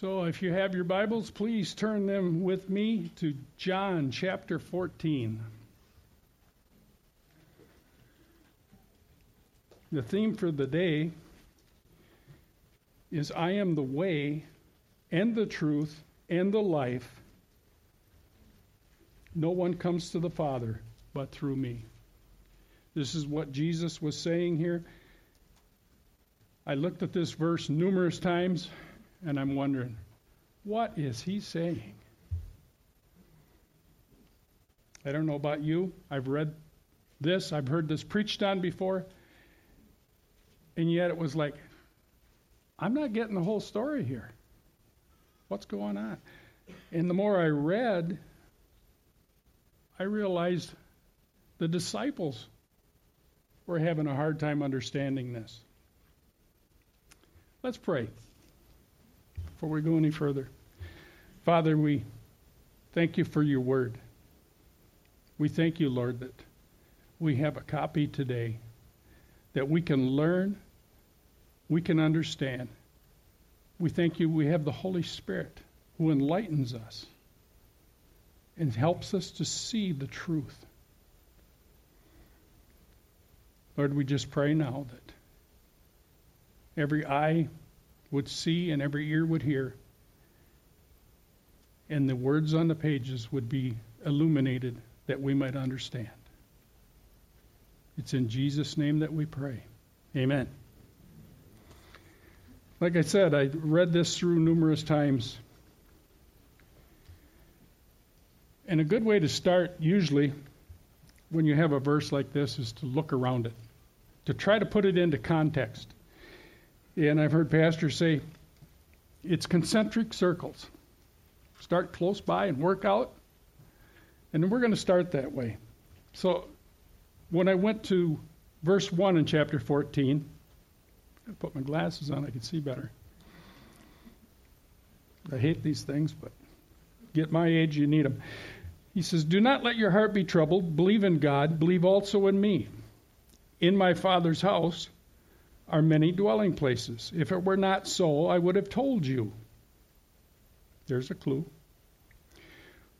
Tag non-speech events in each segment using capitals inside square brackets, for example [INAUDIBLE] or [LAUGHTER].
So, if you have your Bibles, please turn them with me to John chapter 14. The theme for the day is I am the way and the truth and the life. No one comes to the Father but through me. This is what Jesus was saying here. I looked at this verse numerous times and I'm wondering, what is he saying? I don't know about you. I've read this, I've heard this preached on before, and yet it was like, I'm not getting the whole story here. What's going on? And the more I read, I realized the disciples were having a hard time understanding this. Let's pray before we go any further. Father, we thank you for your word. We thank you, Lord, that we have a copy today that we can learn, we can understand. We thank you we have the Holy Spirit who enlightens us and helps us to see the truth. Lord, we just pray now that every eye would see and every ear would hear, and the words on the pages would be illuminated that we might understand. It's in Jesus' name that we pray. Amen. Like I said, I read this through numerous times. And a good way to start, usually, when you have a verse like this, is to look around it, to try to put it into context. And I've heard pastors say it's concentric circles. Start close by and work out. And we're going to start that way. So when I went to verse 1 in chapter 14, I put my glasses on, I can see better. I hate these things, but get my age, you need them. He says, Do not let your heart be troubled. Believe in God. Believe also in me. In my Father's house are many dwelling places. If it were not so, I would have told you. There's a clue.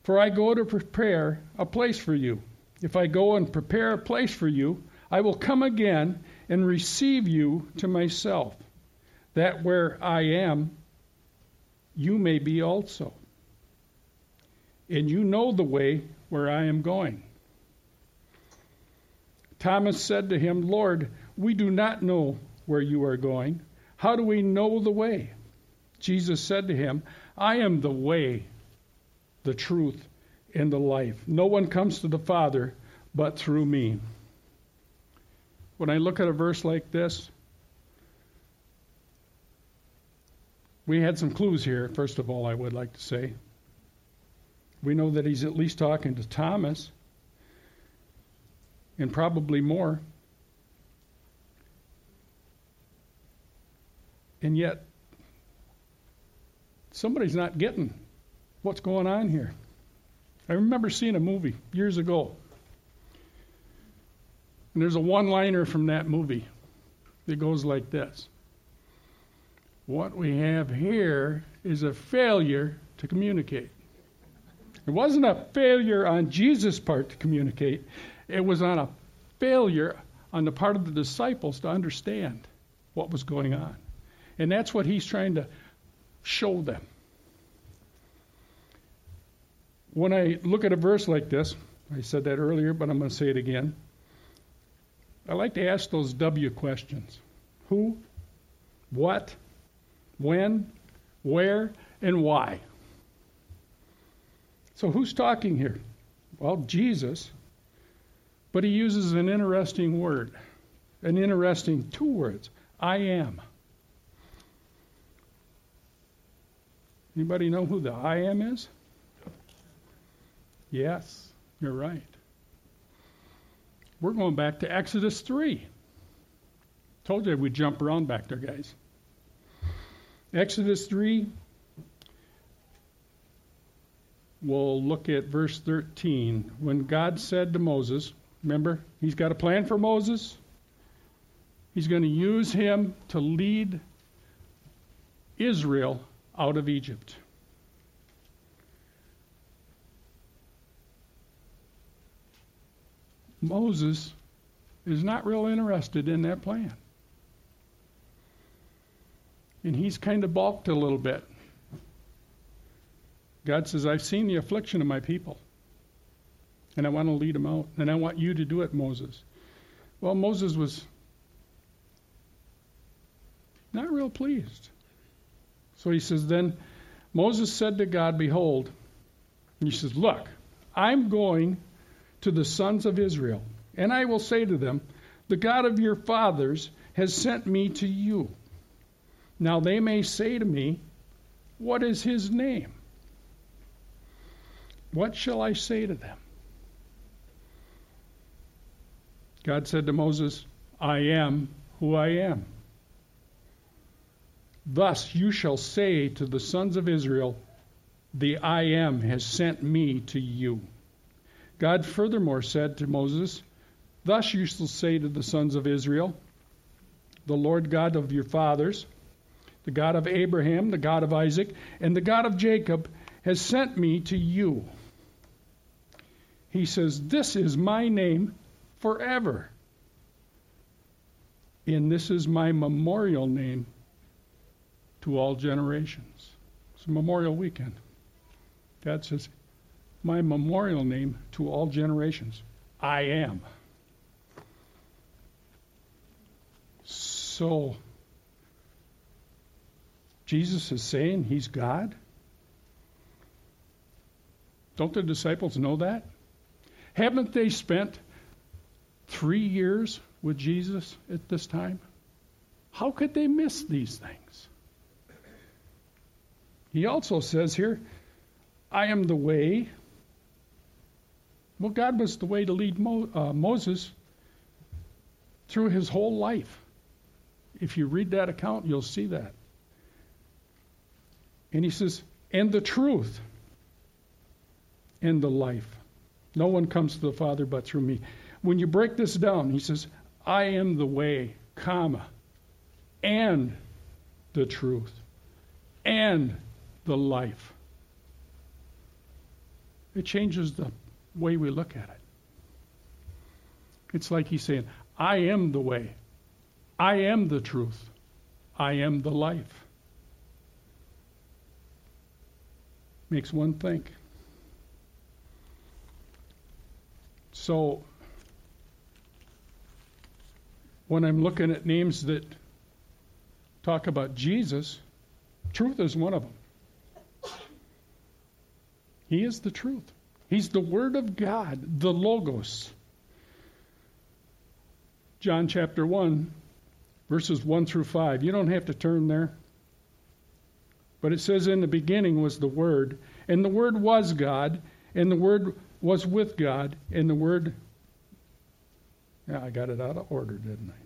For I go to prepare a place for you. If I go and prepare a place for you, I will come again and receive you to myself, that where I am, you may be also. And you know the way where I am going. Thomas said to him, Lord, we do not know where you are going. How do we know the way? Jesus said to him, I am the way, the truth, and the life. No one comes to the Father but through me. When I look at a verse like this, we had some clues here, first of all, I would like to say. We know that he's at least talking to Thomas, and probably more. And yet, somebody's not getting what's going on here. I remember seeing a movie years ago. And there's a one liner from that movie that goes like this What we have here is a failure to communicate. It wasn't a failure on Jesus' part to communicate, it was on a failure on the part of the disciples to understand what was going on. And that's what he's trying to show them. When I look at a verse like this, I said that earlier, but I'm going to say it again. I like to ask those W questions who, what, when, where, and why. So, who's talking here? Well, Jesus, but he uses an interesting word, an interesting two words I am. Anybody know who the I am is? Yes, you're right. We're going back to Exodus 3. Told you we'd jump around back there, guys. Exodus 3, we'll look at verse 13. When God said to Moses, remember, he's got a plan for Moses. He's going to use him to lead Israel out of Egypt. Moses is not real interested in that plan. And he's kind of balked a little bit. God says, I've seen the affliction of my people, and I want to lead them out, and I want you to do it, Moses. Well, Moses was not real pleased. So he says, Then Moses said to God, Behold, he says, Look, I'm going to the sons of Israel, and I will say to them, The God of your fathers has sent me to you. Now they may say to me, What is his name? What shall I say to them? God said to Moses, I am who I am. Thus you shall say to the sons of Israel, The I am has sent me to you. God furthermore said to Moses, Thus you shall say to the sons of Israel, The Lord God of your fathers, the God of Abraham, the God of Isaac, and the God of Jacob, has sent me to you. He says, This is my name forever. And this is my memorial name to all generations. It's memorial weekend. God says, my memorial name to all generations. I am. So, Jesus is saying he's God? Don't the disciples know that? Haven't they spent three years with Jesus at this time? How could they miss these things? He also says here, I am the way, well, God was the way to lead Mo, uh, Moses through his whole life. If you read that account, you'll see that. And he says, and the truth and the life. No one comes to the Father but through me. When you break this down, he says, I am the way, comma, and the truth, and the life. It changes the way we look at it. It's like he's saying, I am the way. I am the truth. I am the life. Makes one think. So, when I'm looking at names that talk about Jesus, truth is one of them. He is the truth. He's the Word of God, the Logos. John chapter 1, verses 1 through 5. You don't have to turn there. But it says, In the beginning was the Word, and the Word was God, and the Word was with God, and the Word. Yeah, I got it out of order, didn't I?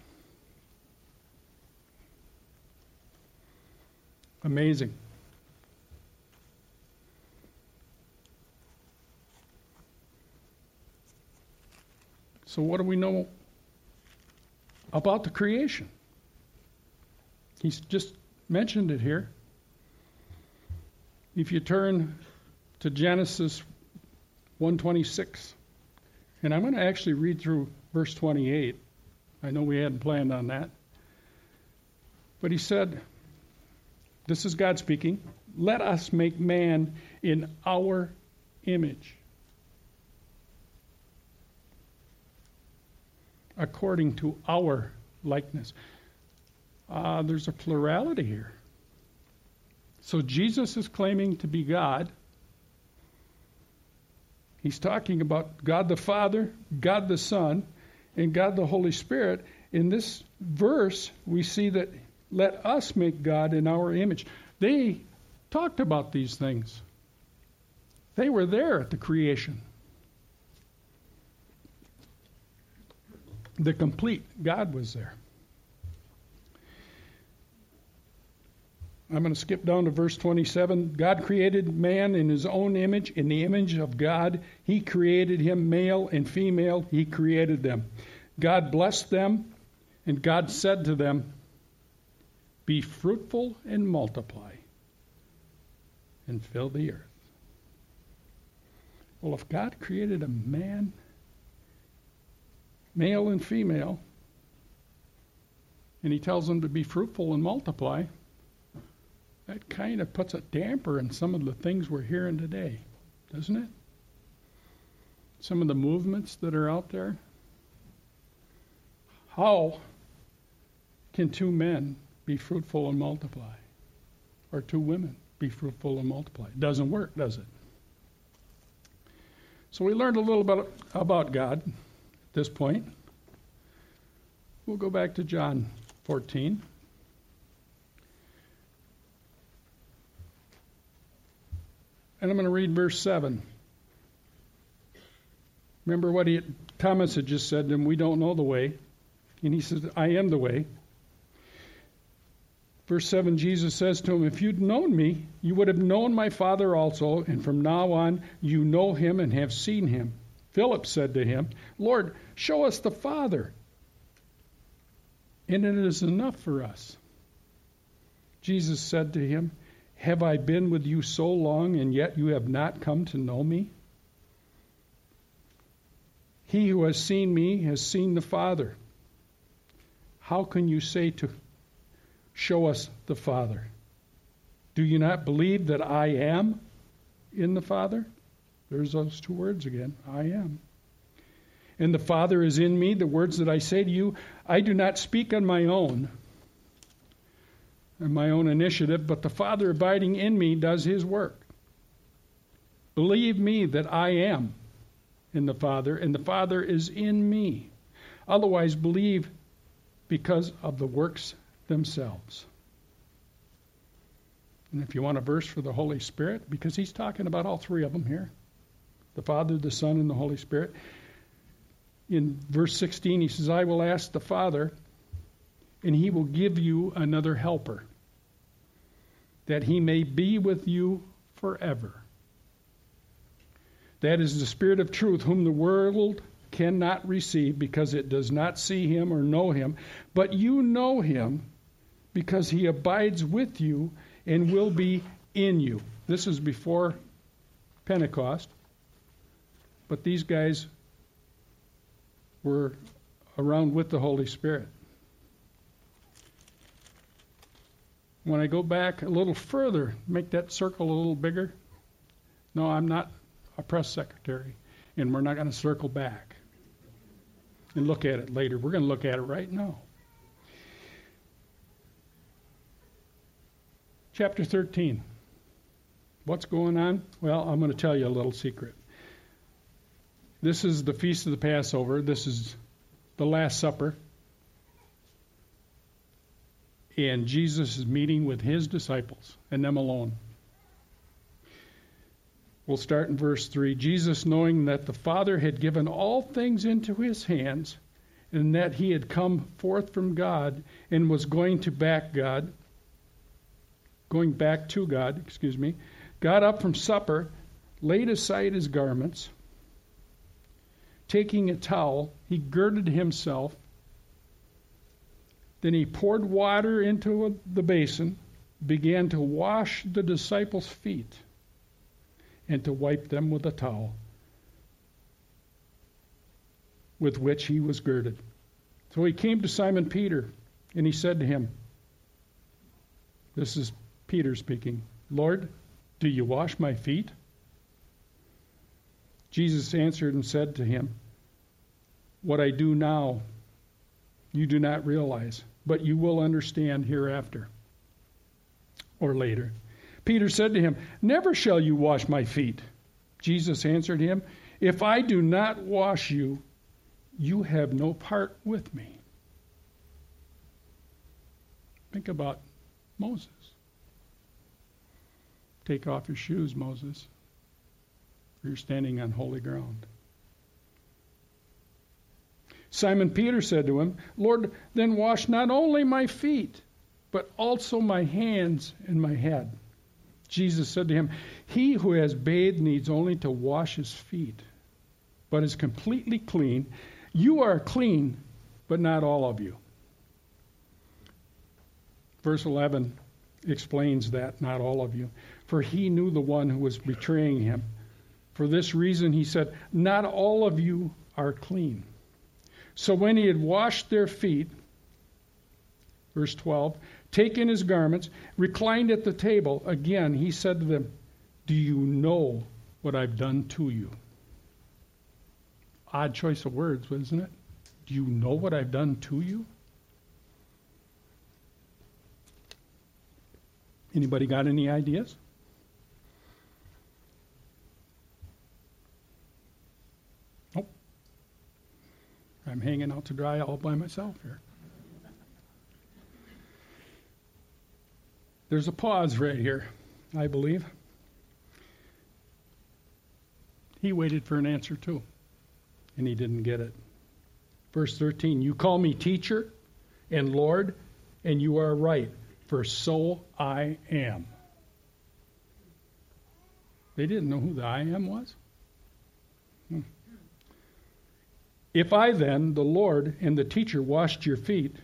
Amazing. So, what do we know about the creation? He's just mentioned it here. If you turn to Genesis 126, and I'm going to actually read through verse 28. I know we hadn't planned on that. But he said, this is God speaking. Let us make man in our image. According to our likeness. Uh, there's a plurality here. So Jesus is claiming to be God. He's talking about God the Father, God the Son, and God the Holy Spirit. In this verse, we see that let us make God in our image. They talked about these things. They were there at the creation. The complete God was there. I'm going to skip down to verse 27. God created man in his own image. In the image of God, he created him, male and female, he created them. God blessed them, and God said to them, Be fruitful and multiply, and fill the earth. Well, if God created a man, male and female, and he tells them to be fruitful and multiply, that kind of puts a damper in some of the things we're hearing today, doesn't it? Some of the movements that are out there. How can two men be fruitful and multiply? Or two women be fruitful and multiply? It doesn't work, does it? So we learned a little bit about God at this point. We'll go back to John 14. And I'm going to read verse 7. Remember what he, Thomas had just said to him, We don't know the way. And he says, I am the way. Verse 7 Jesus says to him, If you'd known me, you would have known my Father also, and from now on you know him and have seen him. Philip said to him, Lord, show us the Father, and it is enough for us. Jesus said to him, have I been with you so long, and yet you have not come to know me? He who has seen me has seen the Father. How can you say to show us the Father? Do you not believe that I am in the Father? There's those two words again I am. And the Father is in me. The words that I say to you, I do not speak on my own on my own initiative, but the Father abiding in me does his work. Believe me that I am in the Father, and the Father is in me. Otherwise, believe because of the works themselves. And if you want a verse for the Holy Spirit, because he's talking about all three of them here the Father, the Son, and the Holy Spirit. In verse 16, he says, I will ask the Father, and he will give you another helper that he may be with you forever. That is the Spirit of truth, whom the world cannot receive because it does not see him or know him. But you know him because he abides with you and will be in you. This is before Pentecost. But these guys were around with the Holy Spirit. When I go back a little further, make that circle a little bigger. No, I'm not a press secretary, and we're not going to circle back and look at it later. We're going to look at it right now. Chapter 13. What's going on? Well, I'm going to tell you a little secret. This is the feast of the Passover. This is the Last Supper and Jesus is meeting with his disciples and them alone. We'll start in verse 3. Jesus, knowing that the Father had given all things into his hands, and that he had come forth from God and was going to back God, going back to God, excuse me, got up from supper, laid aside his garments, taking a towel, he girded himself then he poured water into the basin, began to wash the disciples' feet, and to wipe them with a towel with which he was girded. So he came to Simon Peter, and he said to him, This is Peter speaking, Lord, do you wash my feet? Jesus answered and said to him, What I do now, you do not realize but you will understand hereafter or later. Peter said to him, Never shall you wash my feet. Jesus answered him, If I do not wash you, you have no part with me. Think about Moses. Take off your shoes, Moses, for you're standing on holy ground. Simon Peter said to him, Lord, then wash not only my feet, but also my hands and my head. Jesus said to him, He who has bathed needs only to wash his feet, but is completely clean. You are clean, but not all of you. Verse 11 explains that, not all of you. For he knew the one who was betraying him. For this reason, he said, Not all of you are clean. So when he had washed their feet, verse 12, taken his garments, reclined at the table, again he said to them, Do you know what I've done to you? Odd choice of words, isn't it? Do you know what I've done to you? Anybody got any ideas? I'm hanging out to dry all by myself here. There's a pause right here, I believe. He waited for an answer too, and he didn't get it. Verse 13 You call me teacher and Lord, and you are right, for so I am. They didn't know who the I am was. Hmm. If I then, the Lord and the teacher, washed your feet,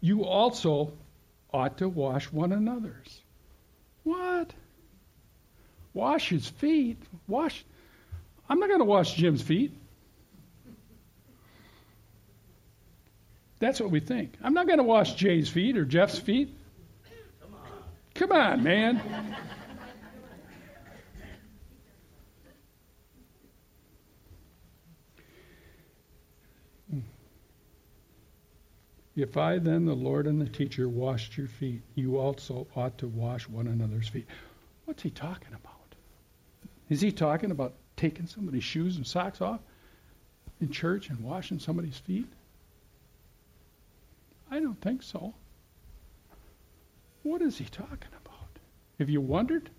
you also ought to wash one another's. What? Wash his feet? Wash. I'm not going to wash Jim's feet. That's what we think. I'm not going to wash Jay's feet or Jeff's feet. Come on, Come on man. If I then, the Lord and the teacher, washed your feet, you also ought to wash one another's feet. What's he talking about? Is he talking about taking somebody's shoes and socks off in church and washing somebody's feet? I don't think so. What is he talking about? Have you wondered?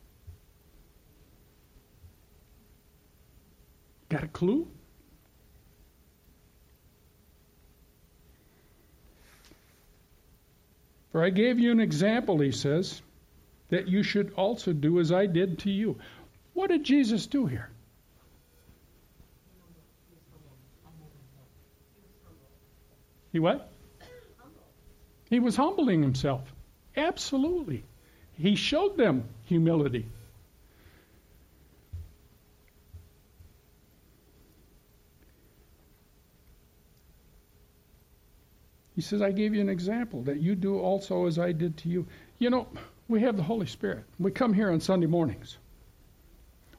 Got a clue? For I gave you an example, he says, that you should also do as I did to you. What did Jesus do here? He what? He was humbling himself. Absolutely. He showed them humility. He says, I gave you an example that you do also as I did to you. You know, we have the Holy Spirit. We come here on Sunday mornings.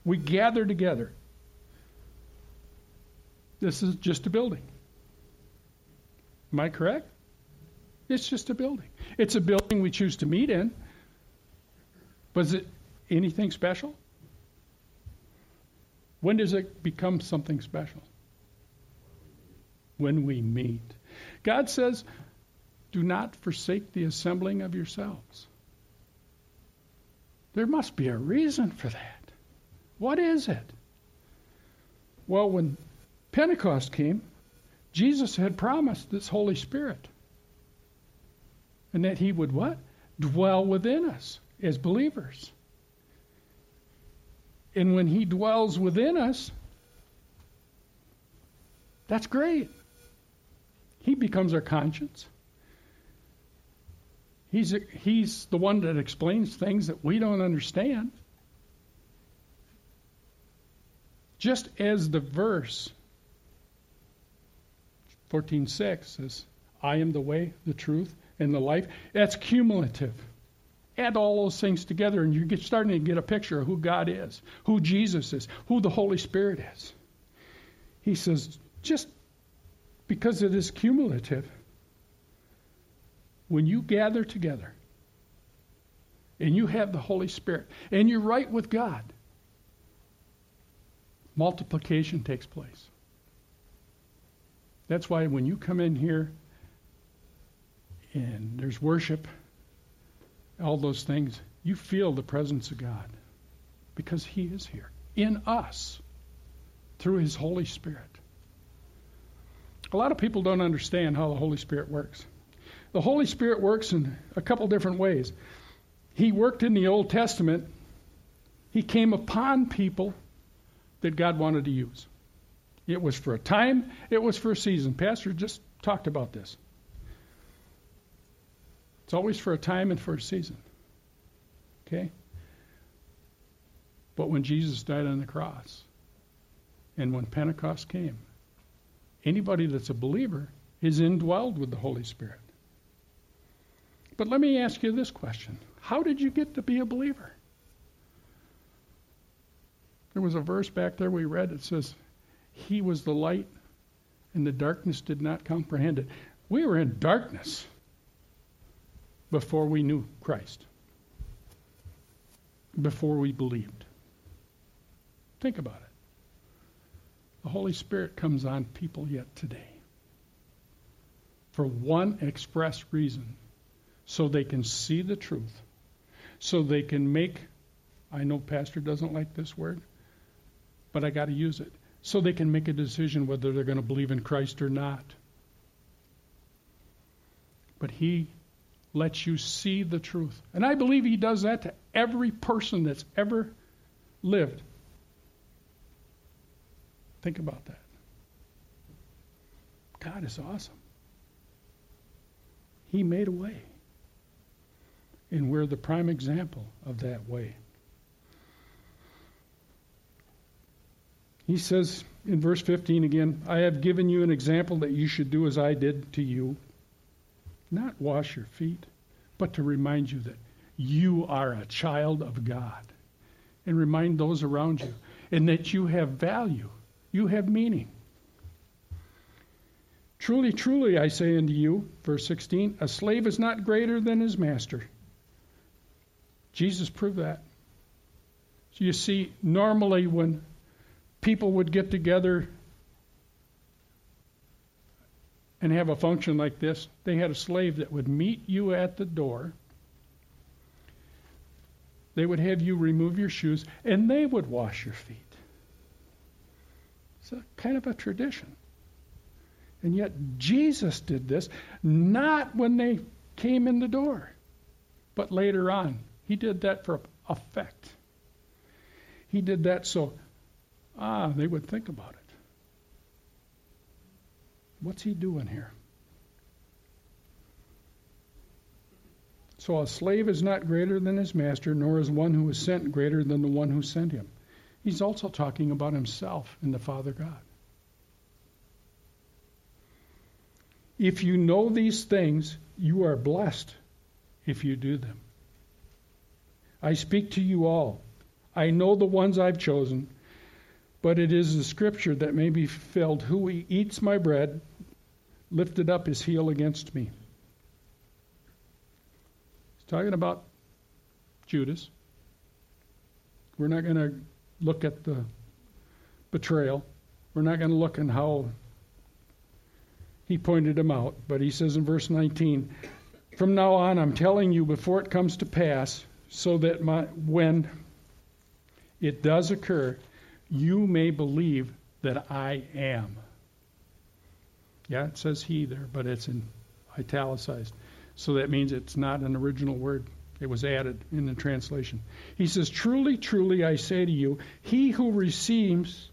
We gather together. This is just a building. Am I correct? It's just a building. It's a building we choose to meet in. Is it anything special? When does it become something special? When we meet. God says, do not forsake the assembling of yourselves. There must be a reason for that. What is it? Well, when Pentecost came, Jesus had promised this Holy Spirit. And that he would what? Dwell within us as believers. And when he dwells within us, that's great. He becomes our conscience. He's, he's the one that explains things that we don't understand. Just as the verse 14:6 says, "I am the way, the truth, and the life." That's cumulative. Add all those things together, and you're starting to get a picture of who God is, who Jesus is, who the Holy Spirit is. He says, just because it is cumulative. When you gather together and you have the Holy Spirit and you're right with God, multiplication takes place. That's why when you come in here and there's worship, all those things, you feel the presence of God. Because He is here in us through His Holy Spirit. A lot of people don't understand how the Holy Spirit works. The Holy Spirit works in a couple different ways. He worked in the Old Testament, He came upon people that God wanted to use. It was for a time, it was for a season. Pastor just talked about this. It's always for a time and for a season. Okay? But when Jesus died on the cross and when Pentecost came, anybody that's a believer is indwelled with the Holy Spirit. But let me ask you this question How did you get to be a believer? There was a verse back there we read that says, He was the light, and the darkness did not comprehend it. We were in darkness before we knew Christ, before we believed. Think about it. The Holy Spirit comes on people yet today for one express reason so they can see the truth, so they can make, I know Pastor doesn't like this word, but I got to use it, so they can make a decision whether they're going to believe in Christ or not. But He lets you see the truth. And I believe He does that to every person that's ever lived. Think about that. God is awesome. He made a way. And we're the prime example of that way. He says in verse 15 again, I have given you an example that you should do as I did to you. Not wash your feet, but to remind you that you are a child of God. And remind those around you. And that you have value, you have meaning. Truly, truly, I say unto you, verse 16, a slave is not greater than his master. Jesus proved that. So you see, normally when people would get together and have a function like this, they had a slave that would meet you at the door. They would have you remove your shoes, and they would wash your feet. It's a kind of a tradition. And yet Jesus did this not when they came in the door, but later on. He did that for effect. He did that so, ah, they would think about it. What's he doing here? So a slave is not greater than his master, nor is one who is sent greater than the one who sent him. He's also talking about himself and the Father God. If you know these things, you are blessed if you do them. I speak to you all. I know the ones I've chosen, but it is the scripture that may be fulfilled. Who eats my bread lifted up his heel against me. He's talking about Judas. We're not going to look at the betrayal. We're not going to look at how he pointed him out. But he says in verse 19, From now on, I'm telling you before it comes to pass, so that my, when it does occur, you may believe that I am. Yeah, it says he there, but it's in italicized. So that means it's not an original word. It was added in the translation. He says, Truly, truly, I say to you, he who receives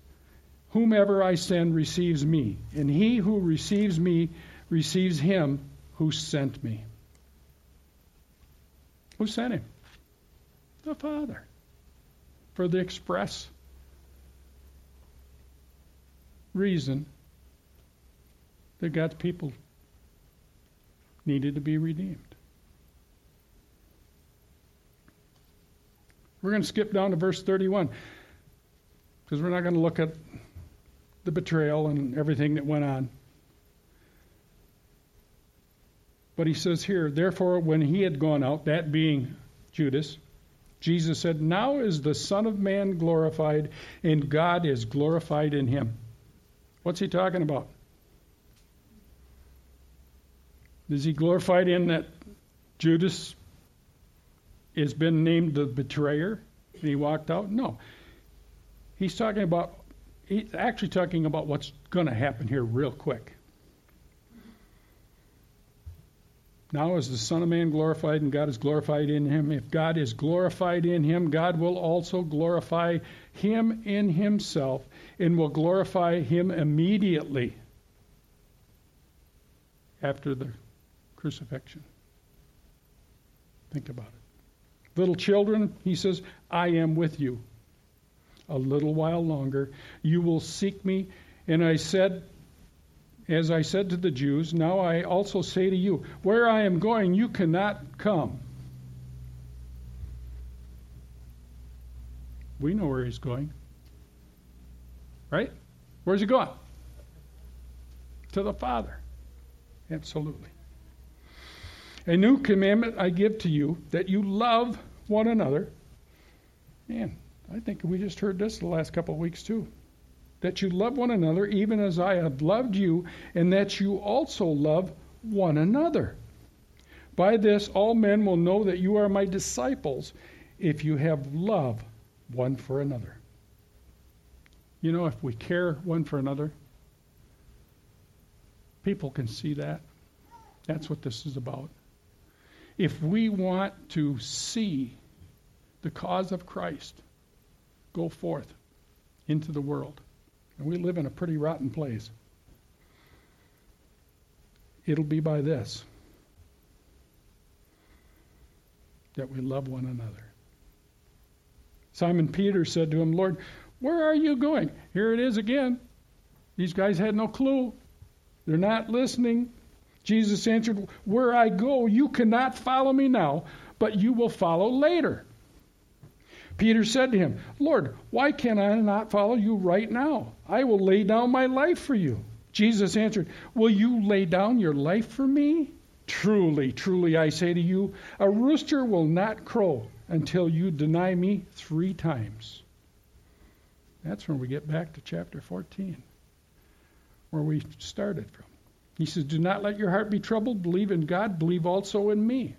whomever I send receives me, and he who receives me receives him who sent me. Who sent him? The Father. For the express reason that God's people needed to be redeemed. We're going to skip down to verse 31 because we're not going to look at the betrayal and everything that went on. But he says here, therefore, when he had gone out, that being Judas, Jesus said, Now is the Son of Man glorified, and God is glorified in him. What's he talking about? Is he glorified in that Judas has been named the betrayer? and he walked out? No. He's talking about, he's actually talking about what's going to happen here real quick. Now is the Son of Man glorified, and God is glorified in him. If God is glorified in him, God will also glorify him in himself and will glorify him immediately after the crucifixion. Think about it. Little children, he says, I am with you. A little while longer, you will seek me. And I said, as I said to the Jews, now I also say to you, where I am going, you cannot come. We know where he's going. Right? Where's he going? To the Father. Absolutely. A new commandment I give to you that you love one another. Man, I think we just heard this the last couple of weeks too that you love one another, even as I have loved you, and that you also love one another. By this, all men will know that you are my disciples if you have love one for another. You know, if we care one for another, people can see that. That's what this is about. If we want to see the cause of Christ go forth into the world, and we live in a pretty rotten place. It'll be by this that we love one another. Simon Peter said to him, Lord, where are you going? Here it is again. These guys had no clue. They're not listening. Jesus answered, Where I go, you cannot follow me now, but you will follow later. Peter said to him, Lord, why can I not follow you right now? I will lay down my life for you. Jesus answered, Will you lay down your life for me? Truly, truly, I say to you, a rooster will not crow until you deny me three times. That's when we get back to chapter 14, where we started from. He says, Do not let your heart be troubled. Believe in God. Believe also in me.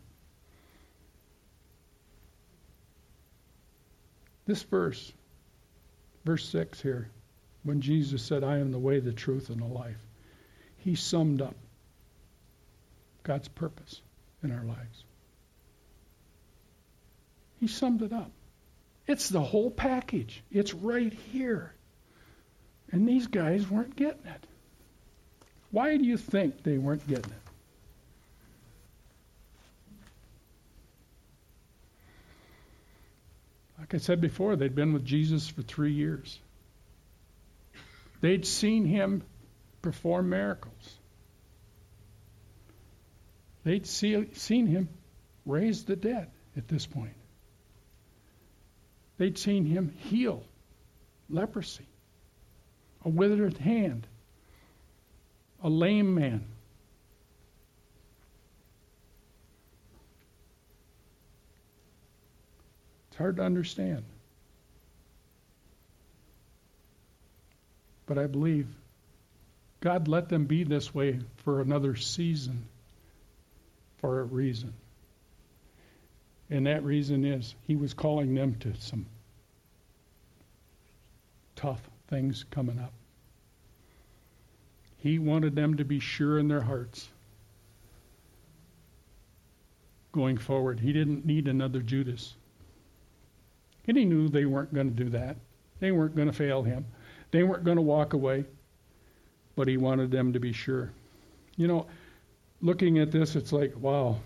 This verse, verse 6 here, when Jesus said, I am the way, the truth, and the life, he summed up God's purpose in our lives. He summed it up. It's the whole package. It's right here. And these guys weren't getting it. Why do you think they weren't getting it? Like I said before, they'd been with Jesus for three years. They'd seen him perform miracles. They'd see, seen him raise the dead at this point. They'd seen him heal leprosy, a withered hand, a lame man, It's hard to understand. But I believe God let them be this way for another season for a reason. And that reason is He was calling them to some tough things coming up. He wanted them to be sure in their hearts going forward. He didn't need another Judas. And he knew they weren't going to do that. They weren't going to fail him. They weren't going to walk away. But he wanted them to be sure. You know, looking at this, it's like, wow,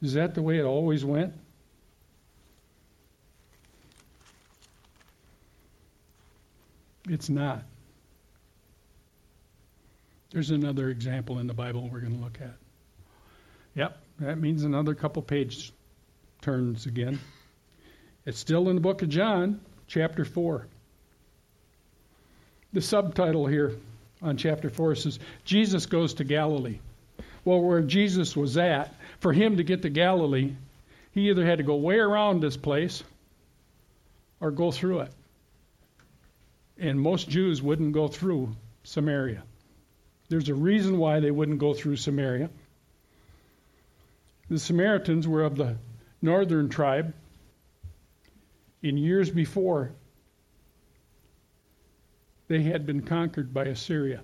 is that the way it always went? It's not. There's another example in the Bible we're going to look at. Yep, that means another couple page turns again. It's still in the book of John, chapter 4. The subtitle here on chapter 4 says, Jesus goes to Galilee. Well, where Jesus was at, for him to get to Galilee, he either had to go way around this place or go through it. And most Jews wouldn't go through Samaria. There's a reason why they wouldn't go through Samaria. The Samaritans were of the northern tribe, in years before, they had been conquered by Assyria.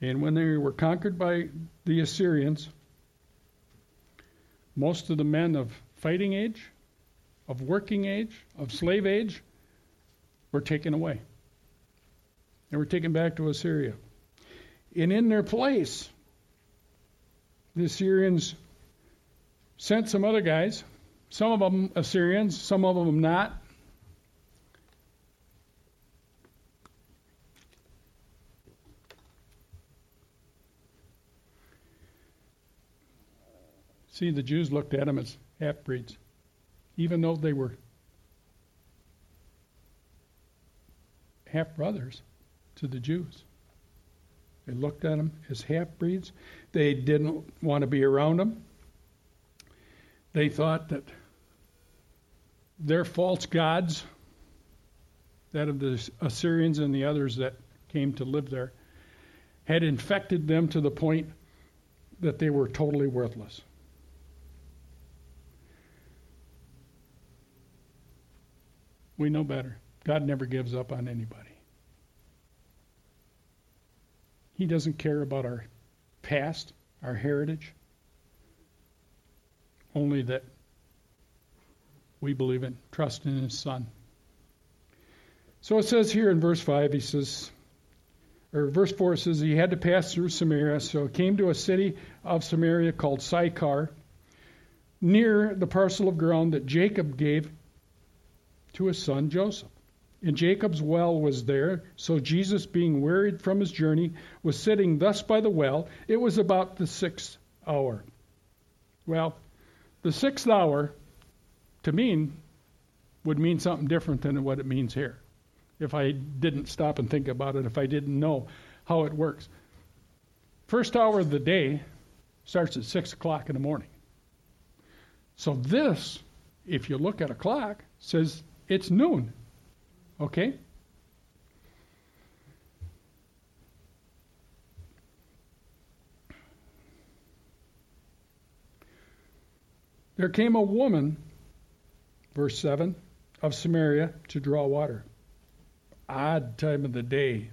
And when they were conquered by the Assyrians, most of the men of fighting age, of working age, of slave age were taken away. And were taken back to Assyria. And in their place, the Assyrians sent some other guys, some of them Assyrians, some of them not. See, the Jews looked at them as half breeds, even though they were half brothers to the Jews. They looked at them as half breeds. They didn't want to be around them. They thought that their false gods, that of the Assyrians and the others that came to live there, had infected them to the point that they were totally worthless. We know better. God never gives up on anybody. He doesn't care about our past, our heritage, only that we believe in, trust in His Son. So it says here in verse 5, he says, or verse 4 says, he had to pass through Samaria, so he came to a city of Samaria called Sychar, near the parcel of ground that Jacob gave to his son Joseph. And Jacob's well was there. So Jesus, being wearied from his journey, was sitting thus by the well. It was about the sixth hour. Well, the sixth hour, to mean, would mean something different than what it means here. If I didn't stop and think about it, if I didn't know how it works. First hour of the day starts at 6 o'clock in the morning. So this, if you look at a clock, says it's noon. Okay? There came a woman, verse 7, of Samaria to draw water. Odd time of the day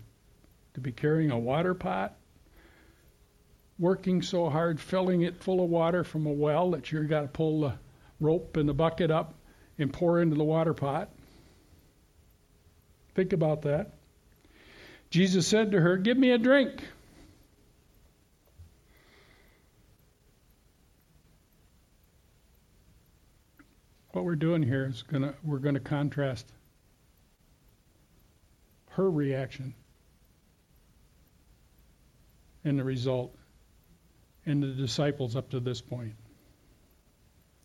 to be carrying a water pot, working so hard, filling it full of water from a well that you've got to pull the rope and the bucket up and pour into the water pot. Think about that. Jesus said to her, Give me a drink. What we're doing here is gonna we're gonna contrast her reaction and the result and the disciples up to this point.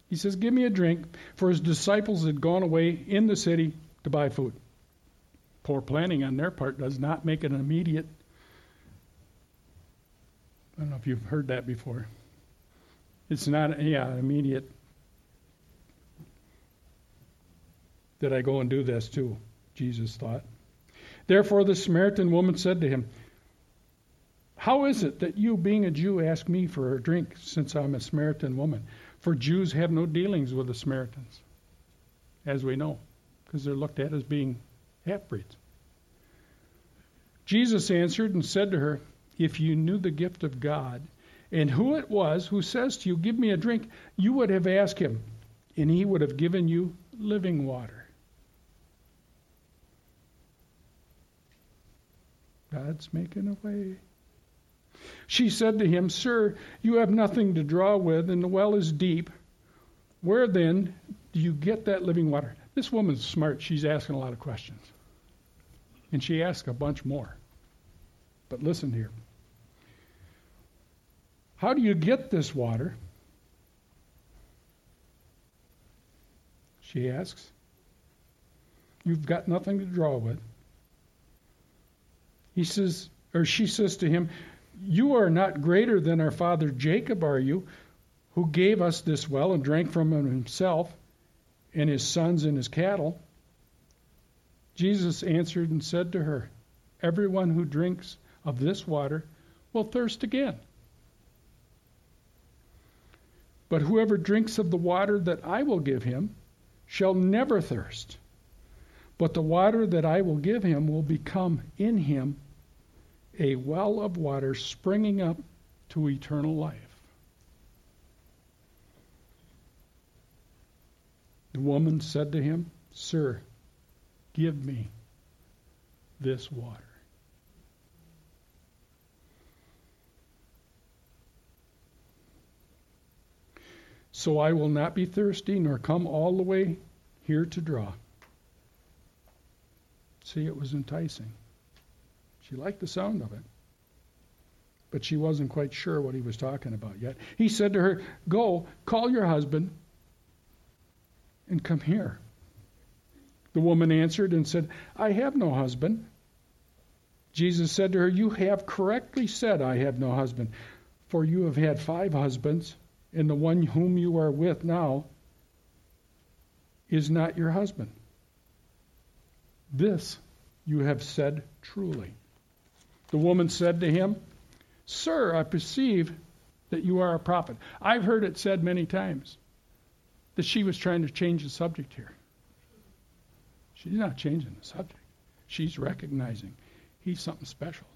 He says, Give me a drink, for his disciples had gone away in the city to buy food. Poor planning on their part does not make it an immediate. I don't know if you've heard that before. It's not, yeah, immediate. Did I go and do this too? Jesus thought. Therefore, the Samaritan woman said to him, How is it that you, being a Jew, ask me for a drink since I'm a Samaritan woman? For Jews have no dealings with the Samaritans, as we know, because they're looked at as being half breeds. Jesus answered and said to her, If you knew the gift of God and who it was who says to you, Give me a drink, you would have asked him, and he would have given you living water. God's making a way. She said to him, Sir, you have nothing to draw with, and the well is deep. Where then do you get that living water? This woman's smart. She's asking a lot of questions. And she asked a bunch more. But listen here. How do you get this water? She asks. You've got nothing to draw with. He says, or she says to him, You are not greater than our father Jacob, are you, who gave us this well and drank from it himself and his sons and his cattle? Jesus answered and said to her, Everyone who drinks of this water will thirst again. But whoever drinks of the water that I will give him shall never thirst. But the water that I will give him will become in him a well of water springing up to eternal life. The woman said to him, Sir, give me this water. So I will not be thirsty, nor come all the way here to draw. See, it was enticing. She liked the sound of it. But she wasn't quite sure what he was talking about yet. He said to her, Go, call your husband, and come here. The woman answered and said, I have no husband. Jesus said to her, You have correctly said, I have no husband, for you have had five husbands and the one whom you are with now is not your husband. This you have said truly. The woman said to him, Sir, I perceive that you are a prophet. I've heard it said many times that she was trying to change the subject here. She's not changing the subject. She's recognizing he's something special.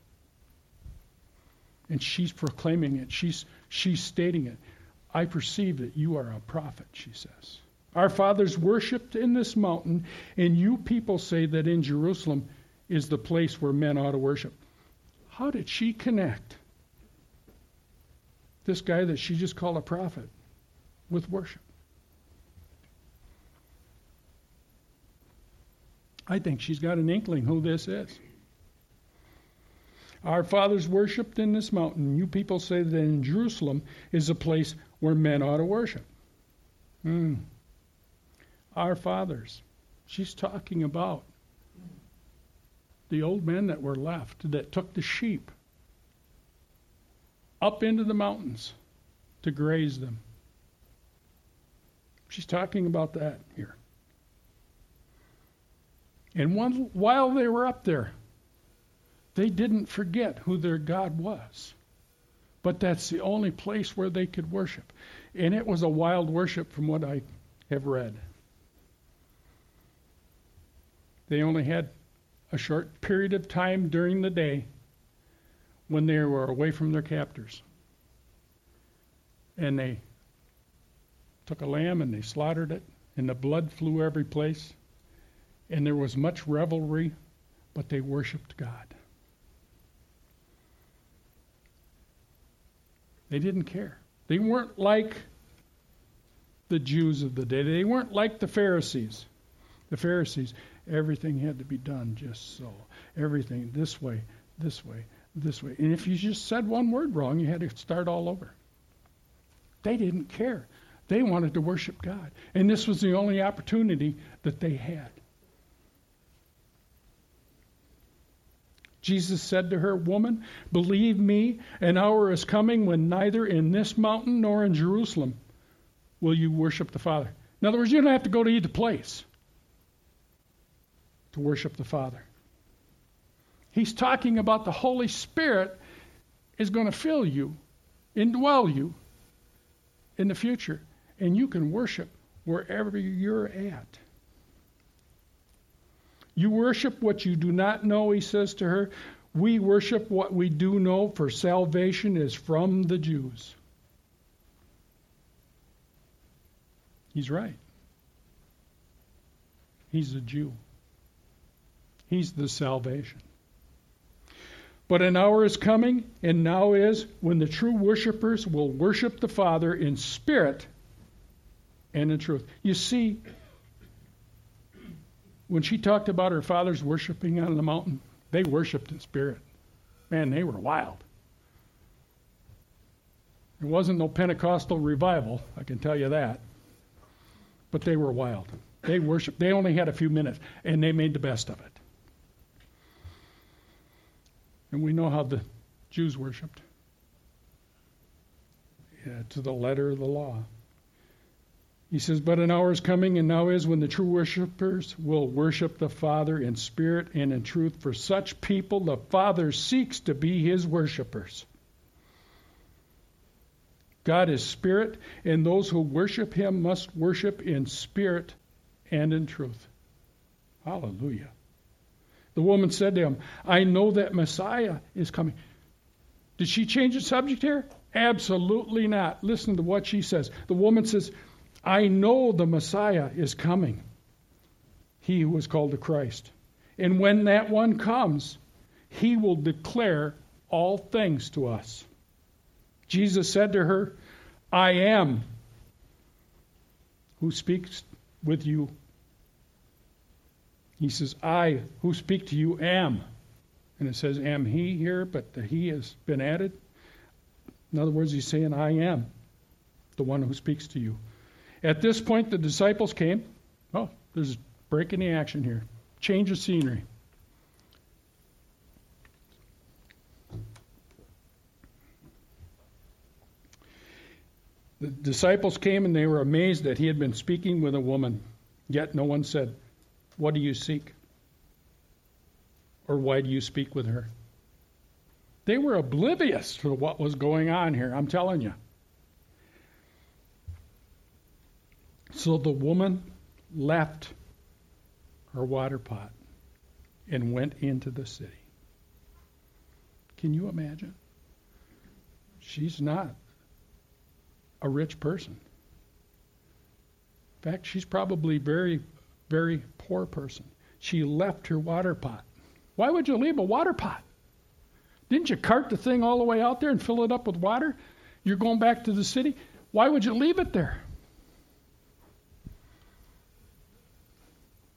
And she's proclaiming it. She's, she's stating it. I perceive that you are a prophet, she says. Our fathers worshipped in this mountain, and you people say that in Jerusalem is the place where men ought to worship. How did she connect this guy that she just called a prophet with worship? I think she's got an inkling who this is. Our fathers worshipped in this mountain. You people say that in Jerusalem is a place where men ought to worship. Hmm. Our fathers. She's talking about the old men that were left that took the sheep up into the mountains to graze them. She's talking about that here. And one, while they were up there, they didn't forget who their God was. But that's the only place where they could worship. And it was a wild worship from what I have read. They only had a short period of time during the day when they were away from their captors. And they took a lamb and they slaughtered it, and the blood flew every place. And there was much revelry, but they worshiped God. They didn't care. They weren't like the Jews of the day. They weren't like the Pharisees. The Pharisees, everything had to be done just so. Everything this way, this way, this way. And if you just said one word wrong, you had to start all over. They didn't care. They wanted to worship God. And this was the only opportunity that they had. Jesus said to her, Woman, believe me, an hour is coming when neither in this mountain nor in Jerusalem will you worship the Father. In other words, you don't have to go to either place to worship the Father. He's talking about the Holy Spirit is going to fill you, indwell you in the future, and you can worship wherever you're at. You worship what you do not know, he says to her. We worship what we do know, for salvation is from the Jews. He's right. He's a Jew. He's the salvation. But an hour is coming, and now is, when the true worshippers will worship the Father in spirit and in truth. You see, when she talked about her fathers worshiping on the mountain, they worshiped in spirit. Man, they were wild. It wasn't no Pentecostal revival, I can tell you that. But they were wild. They worshiped. They only had a few minutes, and they made the best of it. And we know how the Jews worshipped. Yeah, to the letter of the law. He says, But an hour is coming, and now is, when the true worshippers will worship the Father in spirit and in truth. For such people, the Father seeks to be his worshippers. God is spirit, and those who worship him must worship in spirit and in truth. Hallelujah. The woman said to him, I know that Messiah is coming. Did she change the subject here? Absolutely not. Listen to what she says. The woman says, I know the Messiah is coming, he who is called the Christ. And when that one comes, he will declare all things to us. Jesus said to her, I am who speaks with you. He says, I who speak to you am. And it says, am he here, but the he has been added. In other words, he's saying, I am the one who speaks to you. At this point, the disciples came. Oh, there's a break in the action here. Change of scenery. The disciples came and they were amazed that he had been speaking with a woman. Yet no one said, What do you seek? Or why do you speak with her? They were oblivious to what was going on here, I'm telling you. So the woman left her water pot and went into the city. Can you imagine? She's not a rich person. In fact, she's probably very, very poor person. She left her water pot. Why would you leave a water pot? Didn't you cart the thing all the way out there and fill it up with water? You're going back to the city. Why would you leave it there?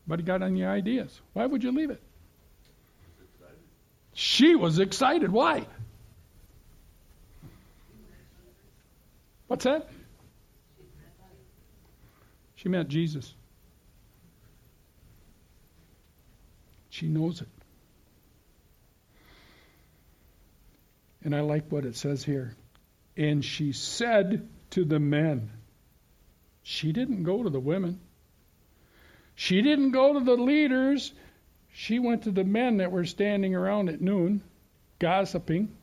But he got any ideas. Why would you leave it? She was excited. Why? What's that? She met Jesus. She knows it. And I like what it says here. And she said to the men, she didn't go to the women. She didn't go to the leaders. She went to the men that were standing around at noon, gossiping.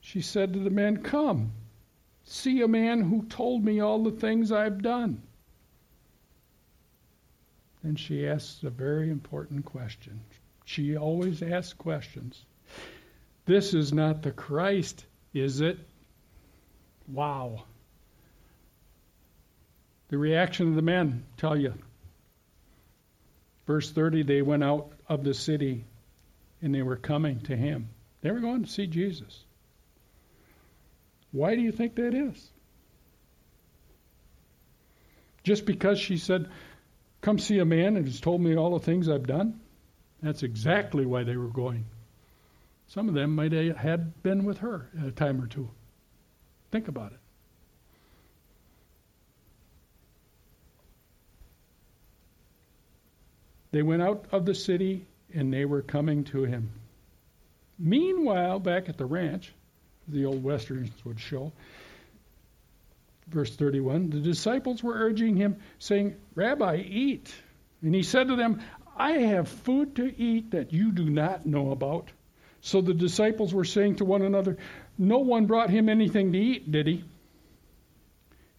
She said to the men, Come, see a man who told me all the things I've done. Then she asks a very important question. She always asks questions. This is not the Christ, is it? Wow. The reaction of the men tell you. Verse 30 they went out of the city and they were coming to him. They were going to see Jesus. Why do you think that is? Just because she said, Come see a man and has told me all the things I've done? That's exactly why they were going. Some of them might have had been with her a time or two. Think about it. They went out of the city and they were coming to him. Meanwhile, back at the ranch, the old westerns would show. Verse 31 The disciples were urging him, saying, Rabbi, eat. And he said to them, I have food to eat that you do not know about. So the disciples were saying to one another, No one brought him anything to eat, did he?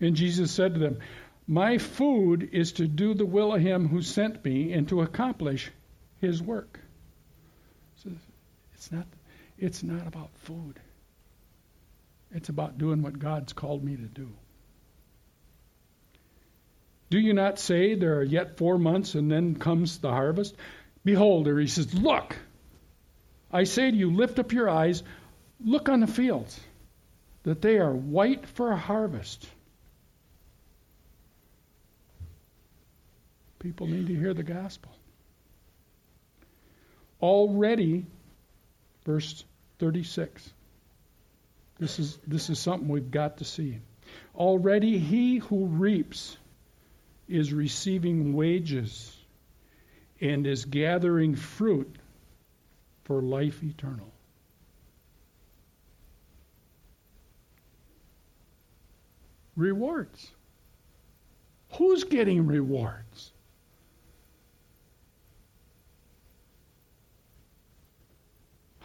And Jesus said to them, My food is to do the will of him who sent me and to accomplish his work. So it's not, it's not about food. It's about doing what God's called me to do. Do you not say there are yet four months and then comes the harvest? Behold, he says, Look, I say to you, lift up your eyes, look on the fields, that they are white for a harvest. People need to hear the gospel. Already, verse 36. This is, this is something we've got to see. Already he who reaps is receiving wages and is gathering fruit for life eternal. Rewards. Who's getting rewards?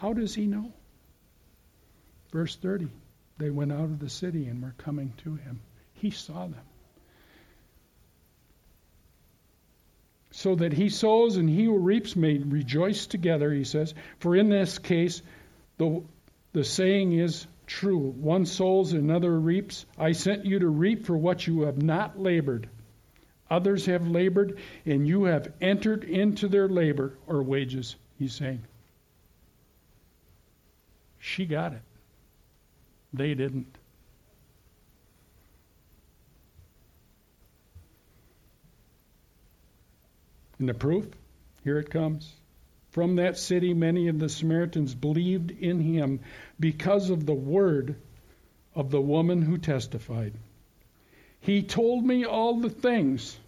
How does he know? Verse 30 They went out of the city and were coming to him. He saw them. So that he sows and he who reaps may rejoice together, he says. For in this case, the, the saying is true one sows, another reaps. I sent you to reap for what you have not labored. Others have labored, and you have entered into their labor or wages, he's saying. She got it. They didn't. And the proof? Here it comes. From that city, many of the Samaritans believed in him because of the word of the woman who testified. He told me all the things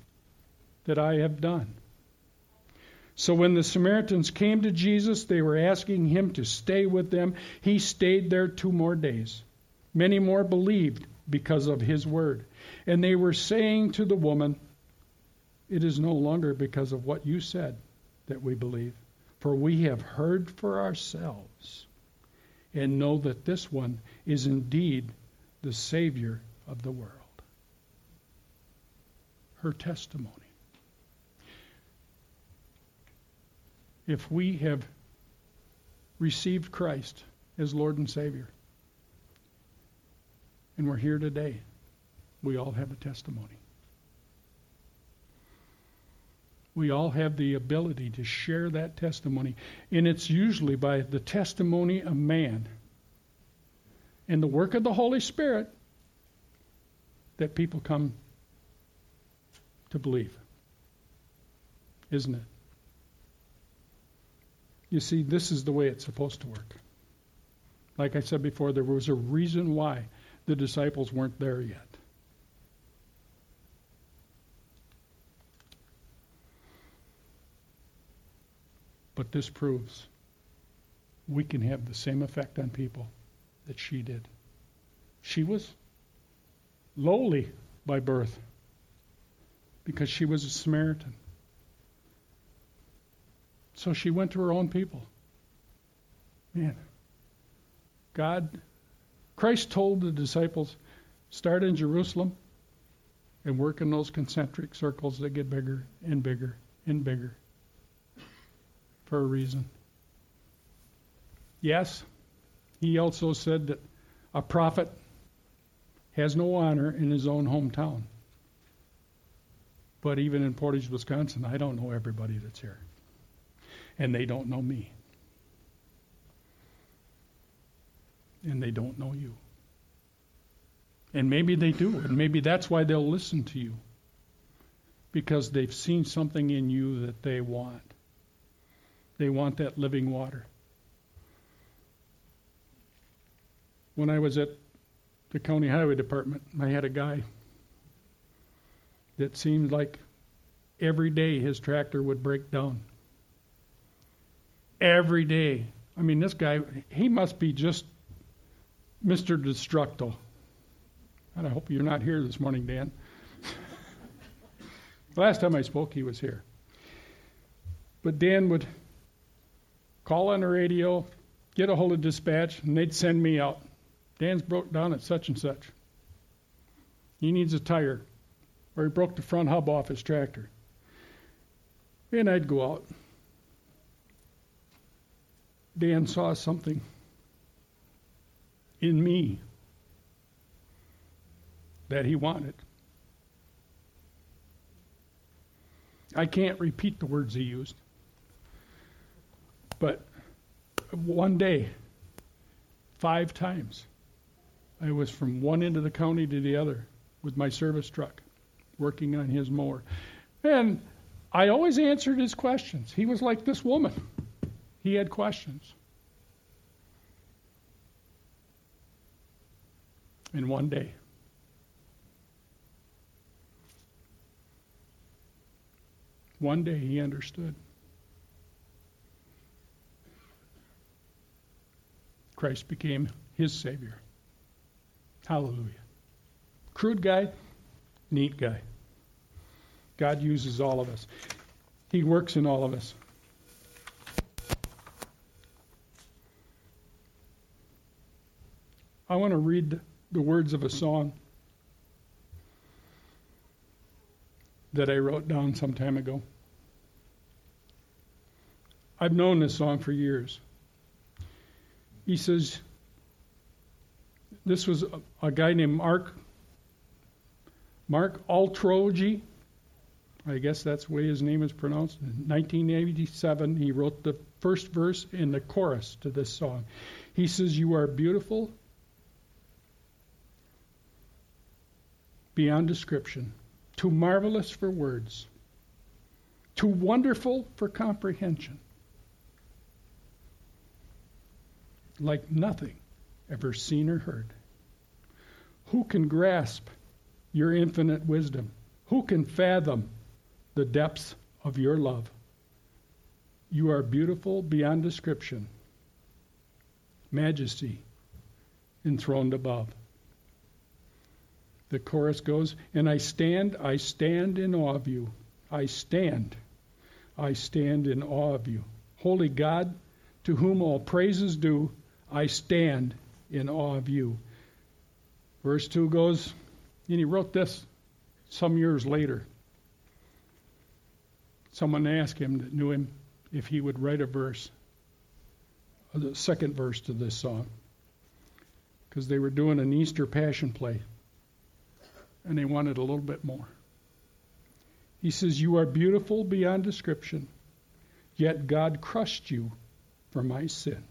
that I have done. So when the Samaritans came to Jesus, they were asking him to stay with them. He stayed there two more days. Many more believed because of his word. And they were saying to the woman, It is no longer because of what you said that we believe, for we have heard for ourselves and know that this one is indeed the Savior of the world. Her testimony. If we have received Christ as Lord and Savior, and we're here today, we all have a testimony. We all have the ability to share that testimony, and it's usually by the testimony of man and the work of the Holy Spirit that people come to believe. Isn't it? You see, this is the way it's supposed to work. Like I said before, there was a reason why the disciples weren't there yet. But this proves we can have the same effect on people that she did. She was lowly by birth because she was a Samaritan. So she went to her own people. Man, God Christ told the disciples, start in Jerusalem and work in those concentric circles that get bigger and bigger and bigger for a reason. Yes, he also said that a prophet has no honor in his own hometown. But even in Portage, Wisconsin, I don't know everybody that's here. And they don't know me. and they don't know you. And maybe they do, and maybe that's why they'll listen to you. Because they've seen something in you that they want. They want that living water. When I was at the county highway department, I had a guy that seemed like every day his tractor would break down. Every day. I mean, this guy, he must be just Mr. Destructo. And I hope you're not here this morning, Dan. [LAUGHS] Last time I spoke, he was here. But Dan would call on the radio, get a hold of dispatch, and they'd send me out. Dan's broke down at such and such. He needs a tire, or he broke the front hub off his tractor. And I'd go out. Dan saw something in me that he wanted. I can't repeat the words he used. But one day, five times, I was from one end of the county to the other with my service truck, working on his mower. And I always answered his questions. He was like this woman. He had questions. in one day. One day he understood. Christ became his Savior. Hallelujah. Crude guy, neat guy. God uses all of us, He works in all of us. I want to read the words of a song that I wrote down some time ago. I've known this song for years. He says, this was a, a guy named Mark Mark Altrogge. I guess that's the way his name is pronounced. In 1987, he wrote the first verse and the chorus to this song. He says, You are beautiful beyond description, too marvelous for words, too wonderful for comprehension, like nothing ever seen or heard. Who can grasp your infinite wisdom? Who can fathom the depths of your love? You are beautiful beyond description, majesty enthroned above. The chorus goes, And I stand, I stand in awe of you. I stand, I stand in awe of you. Holy God, to whom all praises due, I stand in awe of you. Verse 2 goes, and he wrote this some years later. Someone asked him that knew him if he would write a verse, the second verse to this song, because they were doing an Easter Passion play, and they wanted a little bit more. He says, You are beautiful beyond description, yet God crushed you for my sin.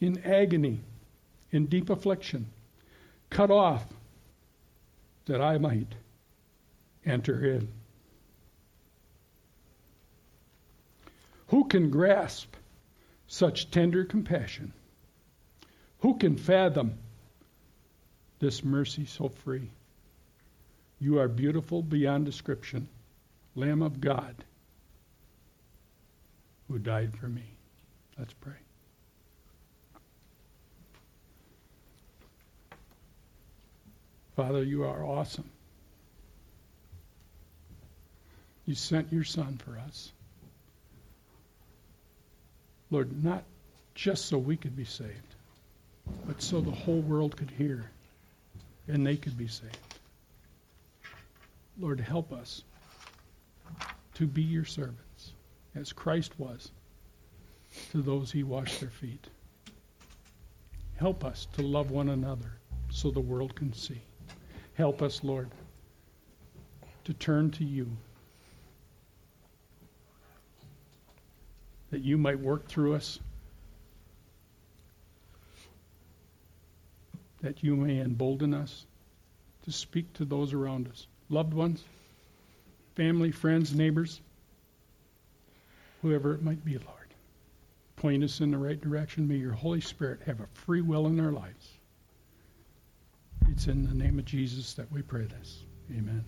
In agony, in deep affliction, cut off that I might enter in. Who can grasp such tender compassion? Who can fathom this mercy so free? You are beautiful beyond description, Lamb of God, who died for me. Let's pray. Father, you are awesome. You sent your Son for us. Lord, not just so we could be saved, but so the whole world could hear and they could be saved. Lord, help us to be your servants as Christ was to those he washed their feet. Help us to love one another so the world can see. Help us, Lord, to turn to you. That you might work through us. That you may embolden us to speak to those around us loved ones, family, friends, neighbors, whoever it might be, Lord. Point us in the right direction. May your Holy Spirit have a free will in our lives. It's in the name of Jesus that we pray this. Amen.